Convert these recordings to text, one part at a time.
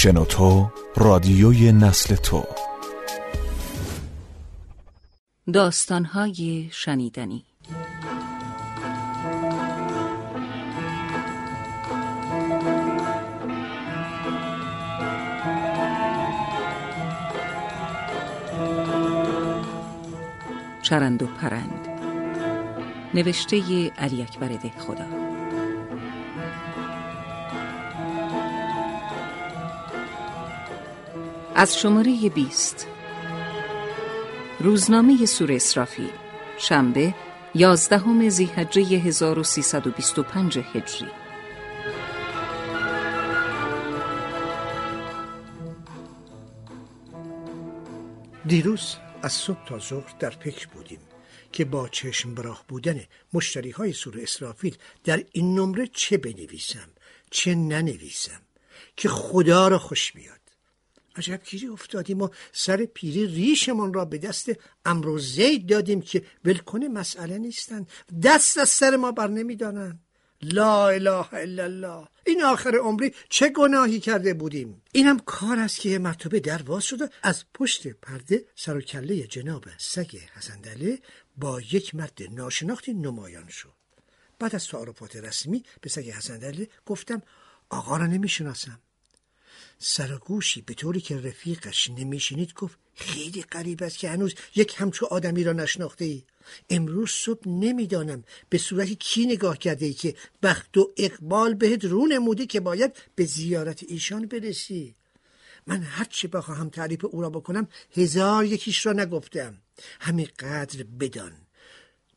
شنوتو رادیوی نسل تو. داستانهای شنیدنی. چرند و پرند. نوشته علی اکبر ده خدا از شماره بیست. روزنامه سور اسرافیل شنبه یازدهم زیحجه 1325 هجری. دیروز از صبح تا ظهر در فکر بودیم که با چشم براه بودن مشتری های سور اسرافیل در این نمره چه بنویسم چه ننویسم که خدا را خوش بیاد. عجب گیری افتادیم و سر پیری ریشمان را به دست امرو زید دادیم که ولکنه مسئله نیستند دست از سر ما بر نمی‌دانند لا اله الا الله. این آخر عمری چه گناهی کرده بودیم؟ اینم کار است که یه مرتبه در باز شده از پشت پرده سر و کله جناب سگ حسندله با یک مرد ناشناختی نمایان شد. بعد از تعارفات رسمی به سگ حسندله گفتم آقا را نمی‌شناسم. سرگوشی به طوری که رفیقش نمیشینید گفت خیلی قریب است که هنوز یک همچو آدمی را نشناخته ای امروز صبح نمی‌دانم به صورت کی نگاه کرده ای که بخت و اقبال بهت رو نموده که باید به زیارت ایشان برسی. من هرچه بخواهم تعریف او را بکنم هزار یکیش را نگفتم. همین قدر بدان.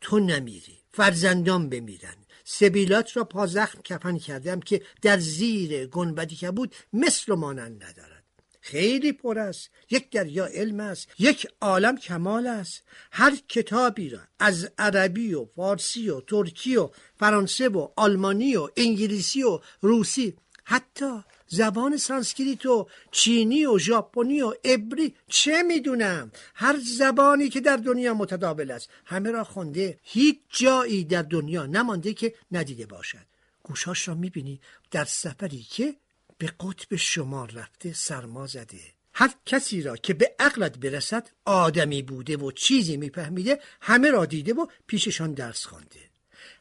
تو نمیری فرزندان بمیرن. سبیلات را پا زخم کفن کردم که در زیر گنبدی که بود مثل و مانند ندارد. خیلی پر است. یک دریا علم است. یک عالم کمال است. هر کتابی را از عربی و فارسی و ترکی و فرانسه و آلمانی و انگلیسی و روسی حتی زبان سانسکریت و چینی و ژاپنی و عبری چه می‌دونم؟ هر زبانی که در دنیا متداول است. همه را خونده. هیچ جایی در دنیا نمانده که ندیده باشد. گوشاش را می‌بینی در سفری که به قطب شمال رفته سرما زده. هر کسی را که به عقلت برسد آدمی بوده و چیزی میفهمیده همه را دیده و پیششان درس خوانده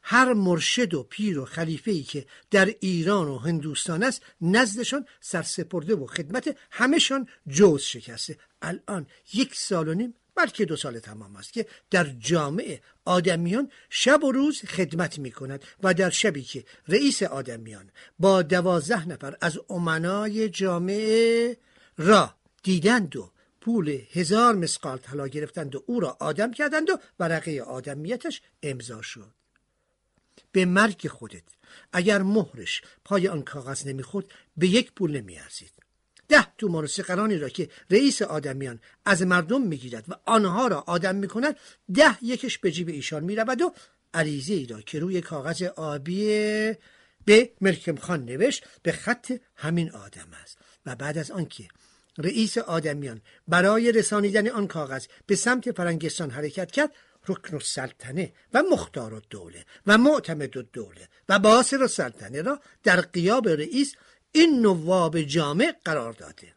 هر مرشد و پیر و خلیفه ای که در ایران و هندوستان است نزدشان سرسپرده و خدمت همهشان جوز شکسته. الان یک سال و نیم بلکه دو سال تمام است که در جامعه آدمیان شب و روز خدمت می کند و در شبی که رئیس آدمیان با دوازده نفر از امنای جامعه را دیدند و پول هزار مسقال طلا گرفتند و او را آدم کردند و ورقه آدمیتش امضا شد. به مرگ خودت. اگر مهرش پای آن کاغذ نمی‌خورد به یک پول نمیارزید. ده تومان سقرانی را که رئیس آدمیان از مردم می‌گیرد و آنها را آدم می‌کند ده یکش به جیب ایشان می‌رود و عریضه ای را که روی کاغذ آبی به مرکم خان نوشت به خط همین آدم است. و بعد از آنکه رئیس آدمیان برای رسانیدن آن کاغذ به سمت فرنگستان حرکت کرد رکن السلطنه و مختار الدوله و معتمد الدوله و باصر السلطنه را در قیاب رئیس این نواب جامع قرار داده.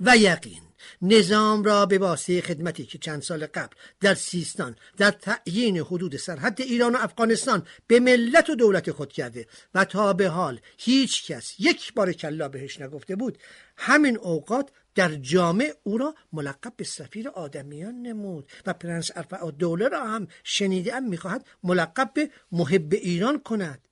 و یقین نظام را به واسطه خدمتی که چند سال قبل در سیستان در تعیین حدود سرحد ایران و افغانستان به ملت و دولت خود کرده و تا به حال هیچ کس یک بار کلا بهش نگفته بود همین اوقات در جامع او را ملقب به سفیر آدمیان نمود و پرنس ارفع دوله را هم شنیده ام می‌خواهد ملقب به محب ایران کند.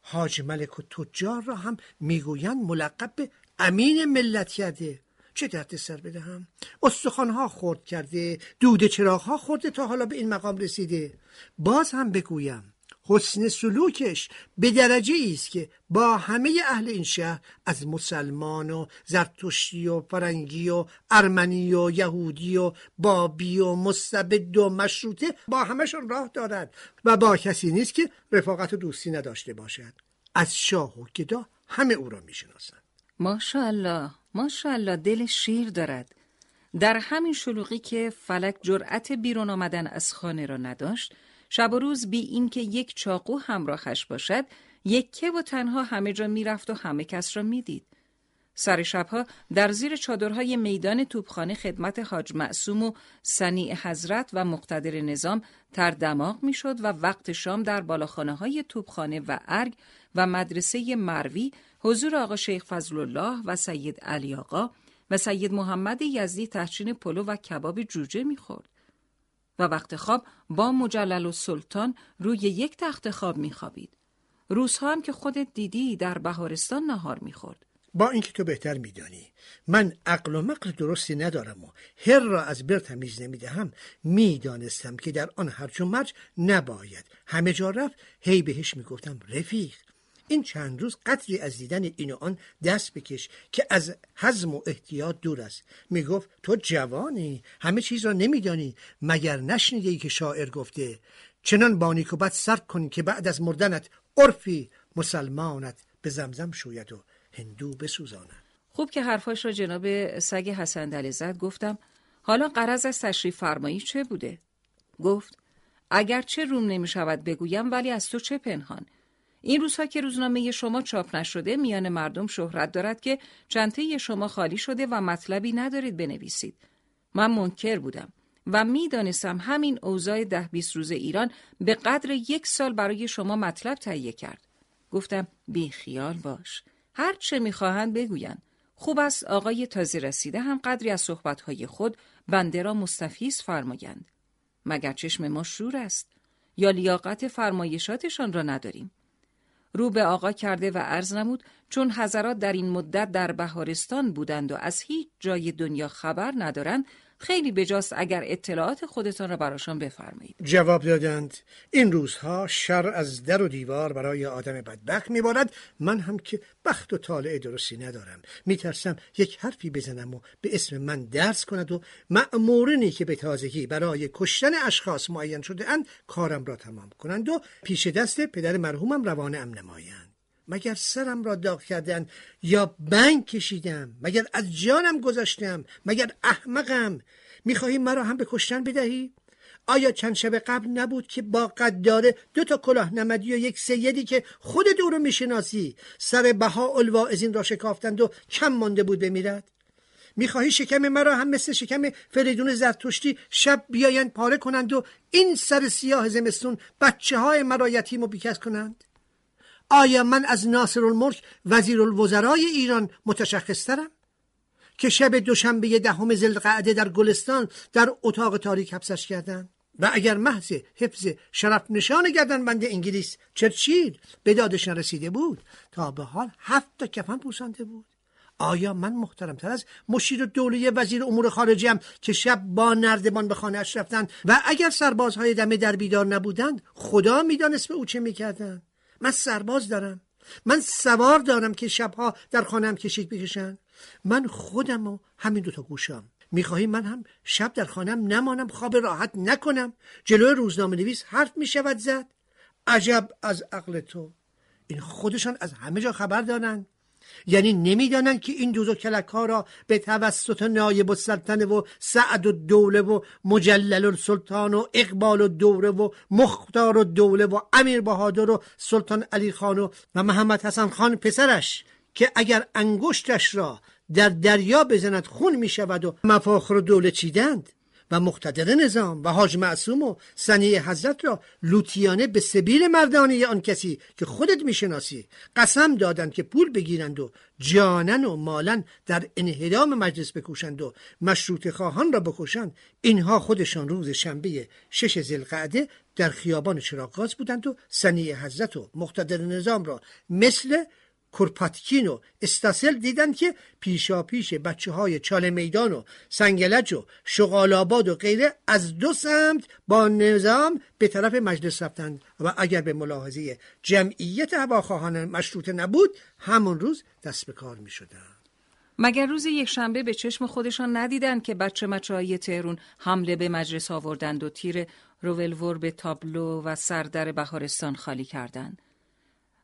حاج ملک و تجار را هم می‌گویند ملقب به امین ملت کرده. چه درد سر بدهم؟ استخوانها خورد کرده دود چراغها خورده تا حالا به این مقام رسیده. باز هم بگویم حسن سلوکش به درجه است که با همه اهل این شهر از مسلمان و زرتشتی و فرنگی و ارمنی و یهودی و بابی و مستبد و مشروطه با همشون راه دارد و با کسی نیست که رفاقت و دوستی نداشته باشد. از شاه و گدا همه او را می‌شناسند. ماشاءالله ماشاءالله دل شیر دارد. در همین شلوغی که فلک جرأت بیرون آمدن از خانه را نداشت شب و روز بی اینکه یک چاقو همراهش باشد یکه و تنها همه جا می‌رفت و همه کس را می‌دید. سر شبها در زیر چادرهای میدان توپخانه خدمت حاج معصوم و سنی حضرت و مقتدر نظام تر دماغ می‌شد و وقت شام در بالاخانه های توپخانه و ارگ و مدرسه مروی حضور آقا شیخ فضل الله و سید علی آقا و سید محمد یزدی تحچین پلو و کباب جوجه می‌خورد. و وقت خواب با مجلل و سلطان روی یک تخت خواب میخوابید. روزها هم که خودت دیدی در بهارستان نهار می‌خورد. با اینکه تو بهتر میدانی من عقل و مقل درستی ندارم و هر را از بر تمیز نمی‌دهم می‌دانستم که در آن هرچ و مرج نباید همه جا رفت هی بهش می‌گفتم رفیق این چند روز قدری از دیدن این و آن دست بکش که از حزم و احتیاط دور است. می‌گفت تو جوانی همه چیز را نمیدانی مگر نشنیده ای که شاعر گفته چنان بانیک و بد سر کنی که بعد از مردنت عرفی مسلمانت به زمزم شوید و هندو بسوزاند. خوب که حرفاش را جناب سگ حسن زد. گفتم حالا قرض از تشریف فرمایی چه بوده؟ گفت اگر چه روم نمی شود بگویم ولی از تو چه پنهان؟ این روزها که روزنامه شما چاپ نشده میان مردم شهرت دارد که چنته شما خالی شده و مطلبی ندارید بنویسید. من منکر بودم و می‌دانستم همین اوضاع ده بیست روز ایران به قدر یک سال برای شما مطلب تهیه کرد. گفتم بی خیال باش. هر چه می‌خواهند بگویند. خوب است آقای تازه رسیده هم قدری از صحبتهای خود بنده را مستفیز فرمایند. مگر چشم ما شور است یا لیاقت فرمایشاتشان را نداریم. رو به آقا کرده و عرض نمود چون حضرات در این مدت در بهارستان بودند و از هیچ جای دنیا خبر ندارند خیلی بجاست اگر اطلاعات خودتان را براشان بفرمایید. جواب دادند این روزها شر از در و دیوار برای آدم بدبخت میبارد. من هم که بخت و طالع درستی ندارم. میترسم یک حرفی بزنم و به اسم من درس کند و مأمورینی که به تازگی برای کشتن اشخاص معین شده اند کارم را تمام کنند و پیش دست پدر مرحومم روانه ام نمایند. مگر سرم را داغ کردن یا بنگ کشیدم؟ مگر از جانم گذاشتم؟ مگر احمقم؟ می‌خواهی مرا هم به کشتن بدهی؟ آیا چند شب قبل نبود که با قداره دو تا کلاه نمدی و یک سیدی که خود او رو می‌شناسی سر بها الواعظین را شکافتند و کم مانده بود بمیرد؟ می‌خواهی شکم مرا هم مثل شکم فریدون زرتشتی شب بیایند پاره کنند و این سر سیاه زمستون بچه های مرا یتیم و بیکس کنند؟ آیا من از ناصر الملک وزیر الوزرای ایران متشخصترم؟ که شب دوشنبه دهم زلقعده در گلستان در اتاق تاریک حبسش کردند و اگر محض حفظ شرف نشان گردن بند انگلیس چرچیل به دادش نرسیده بود تا به حال هفت تا کفن پوسانده بود. آیا من محترمتر از مشیر دوله وزیر امور خارجیم که شب با نردبان به خانه اش رفتند و اگر سربازهای دمه در بیدار نبودند خدا می‌دانست به او چه می‌کردند؟ من سرباز دارم. من سوار دارم که شبها در خانم کشید بکشن. من خودم و همین دوتا گوشم. می‌خواهی من هم شب در خانم نمانم خواب راحت نکنم. جلوی روزنامه نویس حرف می‌شود زد. عجب از عقل تو. این خودشان از همه جا خبر دارند یعنی نمی‌دانند که این دوزو کلک ها را به توسط نایب السلطنه و سعد و دوله و مجلل السلطان و اقبال و دوره و مختار و دوله و امیر بهادر و سلطان علی خان و محمد حسن خان پسرش که اگر انگشتش را در دریا بزند خون می شود و مفاخر و دوله چیدند. و مقتدر نظام و حاج معصوم و سنی حضرت را لوتیانه به سبیل مردانه آن کسی که خودت می‌شناسی قسم دادند که پول بگیرند و جانن و مالن در انهدام مجلس بکوشند و مشروط خواهان را بکشند. اینها خودشان روز شنبه شش زلقعده در خیابان چراغاز بودند و سنی حضرت و مقتدر نظام را مثل کرپاتکین و استاسل دیدن که پیشا پیش بچه های چال میدان و سنگلج و شغالاباد و غیره از دو سمت با نظام به طرف مجلس رفتند و اگر به ملاحظه جمعیت هواخواهان مشروط نبود همون روز دست به کار می شدن. مگر روز یک شنبه به چشم خودشان ندیدند که بچه مچه های تهرون حمله به مجلس آوردند و تیر روولور به تابلو و سردر بهارستان خالی کردند.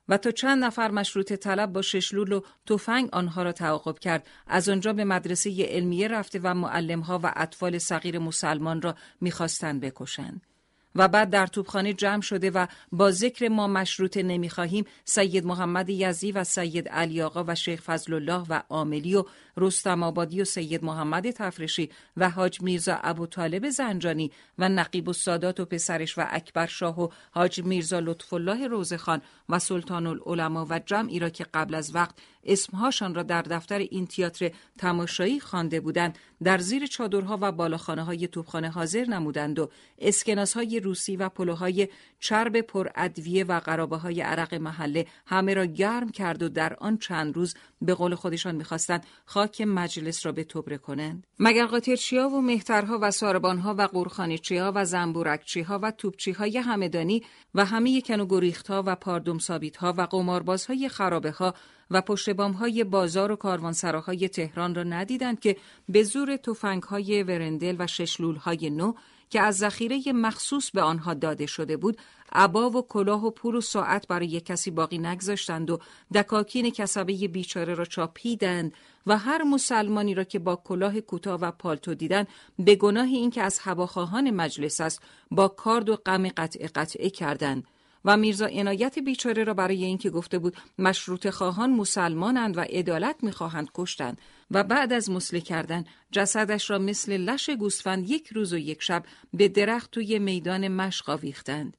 و تا چند نفر مشروط طلب با ششلول و تفنگ آنها را تعاقب کرد. از آنجا به مدرسه علمیه رفته و معلمها و اطفال صغیر مسلمان را می‌خواستند بکشند. و بعد در توپخانه جمع شده و با ذکر ما مشروط نمی‌خواهیم سید محمد یزی و سید علی آقا و شیخ فضل الله و عاملی و رستم آبادی و سید محمد تفرشی و حاج میرزا ابو طالب زنجانی و نقیب السادات و پسرش و اکبر شاه و حاج میرزا لطف الله روزخان و سلطان العلماء و جمعی را که قبل از وقت اسمهاشان را در دفتر این تئاتر تماشایی خوانده بودند. در زیر چادرها و بالاخانه های توپخانه حاضر نمودند و اسکناس های روسی و پلوهای چرب پر ادویه و قرابه های عرق محله همه را گرم کرد و در آن چند روز به قول خودشان می‌خواستند خاک مجلس را به تبره کنند. مگر قاطرچیا و مهترها و ساربانها و قورخانچیها و زنبورکچیها و توپچیهای همدانی و همه کن و گریختها و پاردوم ها و قماربازهای خرابه ها و پشت های بازار و کاروانسراهای تهران را ندیدند که به زور های ورندل و های نو که از ذخیره مخصوص به آنها داده شده بود عبا و کلاه و پول و ساعت برای یک کسی باقی نگذاشتند و دکاکین کسبه بیچاره را چاپیدند و هر مسلمانی را که با کلاه کوتاه و پالتو دیدند به گناه اینکه از هواخواهان مجلس است با کارد و غم قطع قطعه کردند. و میرزا عنایت بیچاره را برای اینکه گفته بود مشروط خواهان مسلمانند و عدالت می‌خواهند کشتند و بعد از مسله کردن جسدش را مثل لش گوسفند یک روز و یک شب به درخت توی میدان مشق آویختند.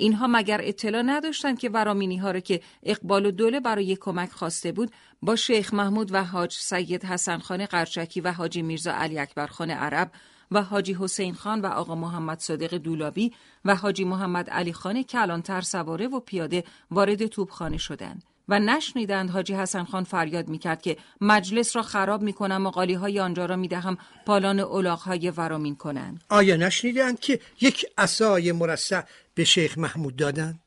اینها مگر اطلاع نداشتند که ورامینی ها را که اقبال و دوله برای کمک خواسته بود با شیخ محمود و حاج سید حسن خان قرچکی و حاجی میرزا علی اکبر خان عرب و حاجی حسین خان و آقا محمد صادق دولابی و حاجی محمد علی خان کلانتر سواره و پیاده وارد توپخانه شدند و نشنیدند حاجی حسن خان فریاد می‌کرد که مجلس را خراب می‌کنم و قالی های آنجا را می‌دهم پالان اولاغ های ورامین کنند. آیا نشنیدند که یک عصای مرصع به شیخ محمود دادند؟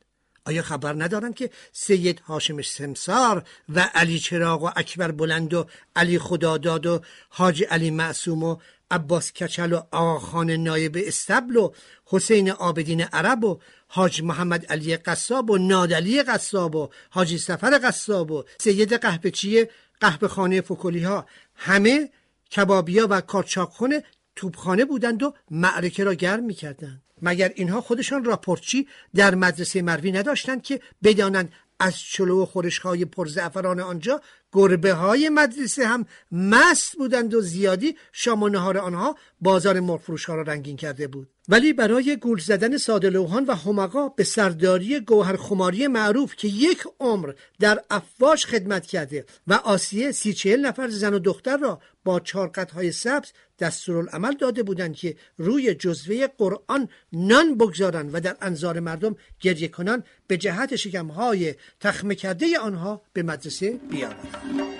آیا خبر ندارند که سید هاشم سمسار و علی چراغ و اکبر بلند و علی خداداد و حاج علی معصوم و عباس کچل و آخان نایب استبل و حسین آبدین عرب و حاج محمد علی قصاب و نادلی قصاب و حاجی سفر قصاب و سید قهبچی قهبه خانه فکولی ها همه کبابیا و کارچاکخونه توبخانه بودند و معرکه را گرم می‌کردند. مگر اینها خودشان راپورتچی در مدرسه مروی نداشتند که بدانند از چلو و خورش های پرزعفران آنجا گربه های مدرسه هم مست بودند و زیادی شام و نهار آنها بازار مرفروش ها را رنگین کرده بود. ولی برای گول زدن سادلوهان و همقا به سرداری گوهر خماری معروف که یک عمر در افواش خدمت کرده و آسیه سی چهل نفر زن و دختر را با چارقت های سبز دستورالعمل داده بودند که روی جزوه قرآن نان بگذارند و در انظار مردم گریه کنان به جهت شکمهای تخمه کرده آنها به مدرسه بیاورند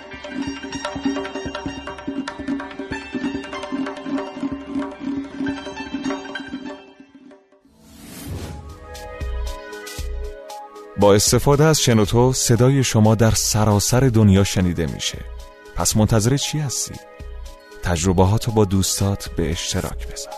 با استفاده از شنوتو صدای شما در سراسر دنیا شنیده میشه پس منتظر چی هستی؟ تجربه با دوستات به اشتراک بذار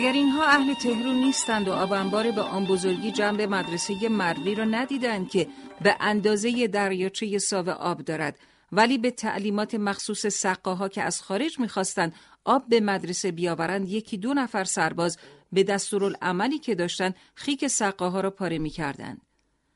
مگر اینها اهل تهرون نیستند و آب انبار به آن بزرگی جنب مدرسه مروی را ندیدند که به اندازه دریاچه ساو آب دارد ولی به تعلیمات مخصوص سقاها که از خارج می‌خواستند آب به مدرسه بیاورند یکی دو نفر سرباز به دستورالعملی که داشتند خیک سقاها را پاره می‌کردند.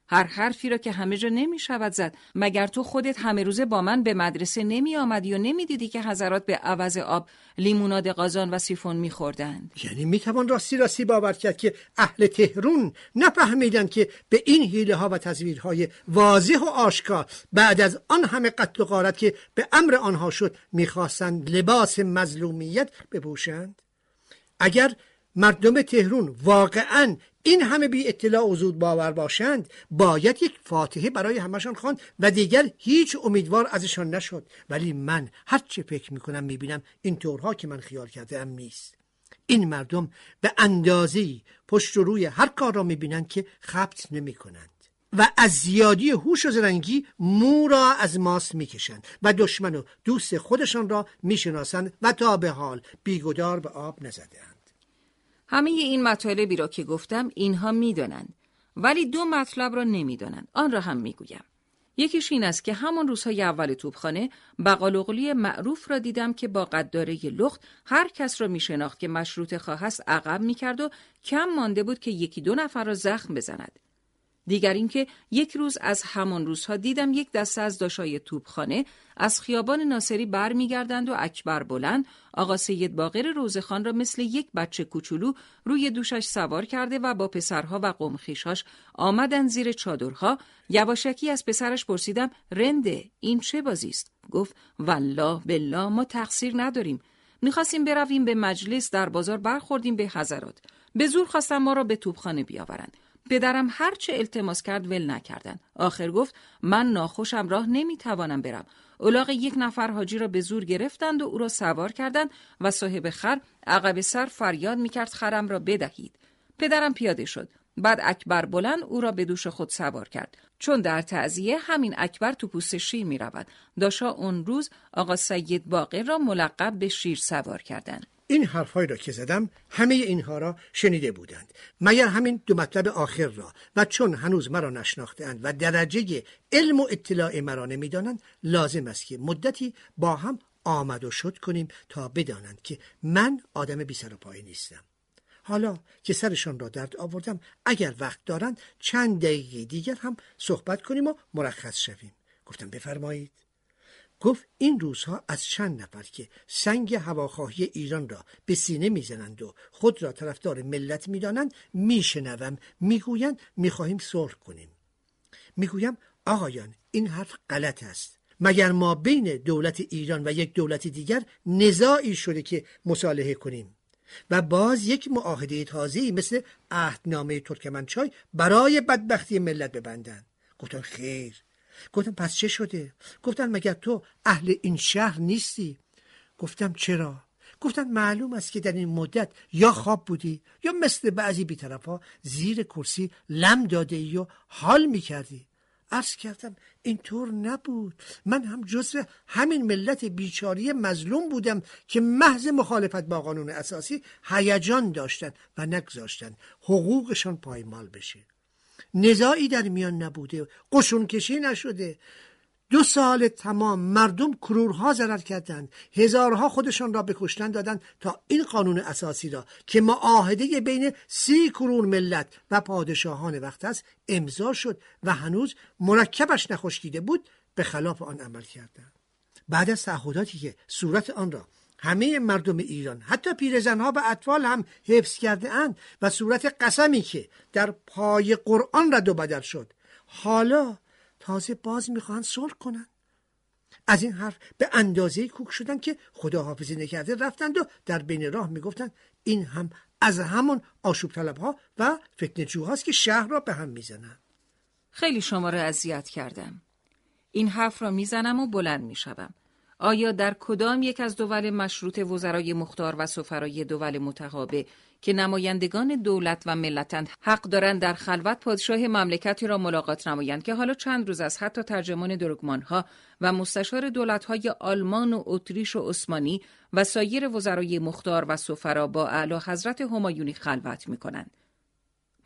هر حرفی را که همه جا نمی شود زد مگر تو خودت همه روزه با من به مدرسه نمی آمدی و نمی دیدی که حضرات به عوض آب لیموناد قازان و سیفون می خوردن. یعنی می توان راستی راستی باور کرد که اهل تهرون نفهمیدن که به این حیله ها و تصویرهای واضح و آشکار بعد از آن همه قتل و غارت که به امر آنها شد می‌خواستند لباس مظلومیت بپوشند اگر مردم تهرون واقعا این همه بی اطلاع و زود باور باشند باید یک فاتحه برای همشان خواند و دیگر هیچ امیدوار ازشان نشد. ولی من هرچه فکر می‌کنم می‌بینم این طورها که من خیال کرده ام نیست. این مردم به اندازه پشت و روی هر کار را می‌بینند که خبت نمی‌کنند و از زیادی هوش و زرنگی مو را از ماست می‌کشند و دشمن و دوست خودشان را می‌شناسند و تا به حال بیگدار به آب نزدند همه این مطالبی را که گفتم اینها می‌دانند ولی دو مطلب را نمی‌دانند آن را هم می‌گویم یکیش این است که همان روزهای اول توبخانه بقالوغلی معروف را دیدم که با قداره لخت هر کس را می شناخت که مشروط خواهست عقب می کرد و کم مانده بود که یکی دو نفر را زخم بزند. دیگر اینکه یک روز از همان روزها دیدم یک دسته از داشای توبخانه از خیابان ناصری برمیگردند و اکبر بلند آقا سید باقر روزخان را مثل یک بچه کوچولو روی دوشش سوار کرده و با پسرها و قمخیشاش آمدن زیر چادرها. یواشکی از پسرش پرسیدم رنده این چه بازی است؟ گفت والله بالله ما تقصیر نداریم. می‌خواستیم برویم به مجلس در بازار برخوردیم به حضرات. به زور خواستم ما را به توبخانه بیاورند. پدرم هرچه التماس کرد ول نکردن. آخر گفت من ناخوشم راه نمی‌توانم برم. اولاغ یک نفر حاجی را به زور گرفتند و او را سوار کردند و صاحب خر عقب سر فریاد می‌کرد خرم را بدهید. پدرم پیاده شد. بعد اکبر بلند او را به دوش خود سوار کرد. چون در تعذیه همین اکبر تو پوست شیر می رود. داشا اون روز آقا سید باقر را ملقب به شیر سوار کردند. این حرفهایی را که زدم همه اینها را شنیده بودند. مگر همین دو مطلب آخر را و چون هنوز مرا نشناختند و درجه علم و اطلاع مرا نمی‌دانند لازم است که مدتی با هم آمد و شد کنیم تا بدانند که من آدم بی سر و پای نیستم. حالا که سرشان را درد آوردم اگر وقت دارند چند دقیقه دیگر هم صحبت کنیم و مرخص شویم. گفتم بفرمایید. گفت این روزها از چند نفر که سنگ هواخواهی ایران را به سینه می‌زنند و خود را طرفدار ملت می‌دانند میشنوم می‌گویند می‌خواهیم صلح کنیم. می‌گویم آقایان این حرف غلط است. مگر ما بین دولت ایران و یک دولت دیگر نزاعی شده که مصالحه کنیم؟ و باز یک معاهده تازه‌ای مثل عهدنامه ترکمنچای برای بدبختی ملت ببندند. گفتم خیر. گفتم پس چه شده؟ گفتن مگر تو اهل این شهر نیستی؟ گفتم چرا؟ گفتن معلوم است که در این مدت یا خواب بودی یا مثل بعضی بیطرف ها زیر کرسی لم داده ای و حال می‌کردی. عرض کردم اینطور نبود. من هم جزو همین ملت بیچاری مظلوم بودم که محض مخالفت با قانون اساسی هیجان داشتن و نگذاشتن. حقوقشان پایمال بشه. نزاعی در میان نبوده قشون کشی نشده. دو سال تمام مردم کرورها ضرر کردند. هزارها خودشان را به کشتن دادند تا این قانون اساسی را که معاهده بین سی کرور ملت و پادشاهان وقت است امضا شد و هنوز مرکبش نخشکیده بود به خلاف آن عمل کردند. بعد از تعهداتی که صورت آن را همه مردم ایران حتی پیرزنها و اطفال هم حفظ کرده اند و صورت قسمی که در پای قرآن رد و بدل شد. حالا تازه باز می‌خواهند صلح کنند. از این حرف به اندازه کوک شدن که خداحافظی نکرده رفتند و در بین راه می‌گفتند این هم از همون آشوب طلب ها و فتنه هاست که شهر را به هم می‌زنند. خیلی شما را اذیت کردم. این حرف را می‌زنم و بلند می‌شوم. آیا در کدام یک از دول مشروط وزرای مختار و سفرای دول متقابه که نمایندگان دولت و ملتند حق دارند در خلوت پادشاه مملکتی را ملاقات نمایند که حالا چند روز از حتی ترجمان ها و مستشار های آلمان و اتریش و عثمانی و سایر وزرای مختار و سفرا با اعلی حضرت همایونی خلوت می کنند.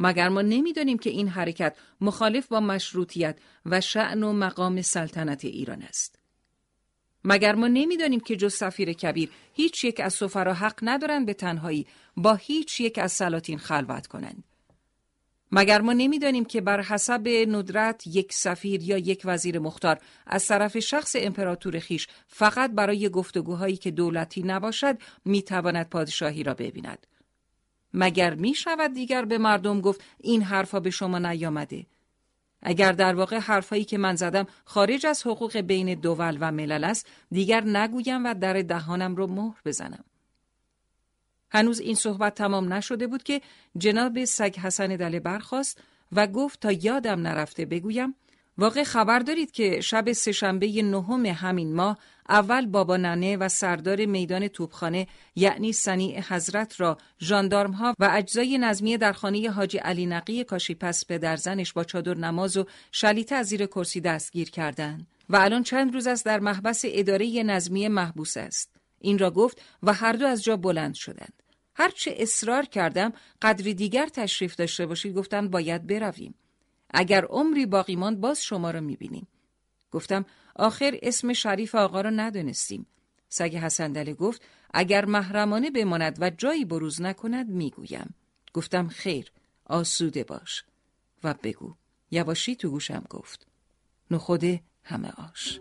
مگر ما نمی‌دانیم که این حرکت مخالف با مشروطیت و شعن و مقام سلطنت ایران است. مگر ما نمی‌دانیم که جز سفیر کبیر هیچ یک از سفرا حق ندارند به تنهایی با هیچ یک از سلاطین خلوت کنند. مگر ما نمی‌دانیم که بر حسب ندرت یک سفیر یا یک وزیر مختار از طرف شخص امپراتور خیش فقط برای گفتگوهایی که دولتی نباشد می‌تواند پادشاهی را ببیند؟ مگر می شود دیگر به مردم گفت این حرفا به شما نیامده؟ اگر در واقع حرفایی که من زدم خارج از حقوق بین دول و ملل است دیگر نگویم و در دهانم رو مهر بزنم. هنوز این صحبت تمام نشده بود که جناب سگ حسن دله برخواست و گفت تا یادم نرفته بگویم واقع خبر دارید که شب سهشنبه نهم همین ماه اول بابا ننه و سردار میدان توبخانه یعنی سنی حضرت را ها و اجزای نظمیه در خانه حاجی علی نقی کاشیپس به در زنش با چادر نماز و شلیته از زیر کرسی دستگیر کردند و الان چند روز است در محبس اداره نظمیه محبوس است این را گفت و هر دو از جا بلند شدند هرچه اصرار کردم قدری دیگر تشریف داشته باشید گفتند باید برویم. اگر عمری باقی ماند باز شما را می‌بینیم. گفتم آخر اسم شریف آقا را ندانستیم. سگ حسندله گفت اگر محرمانه بماند و جایی بروز نکند می‌گویم. گفتم خیر آسوده باش و بگو. یواشی تو گوشم گفت. نخود همه آش.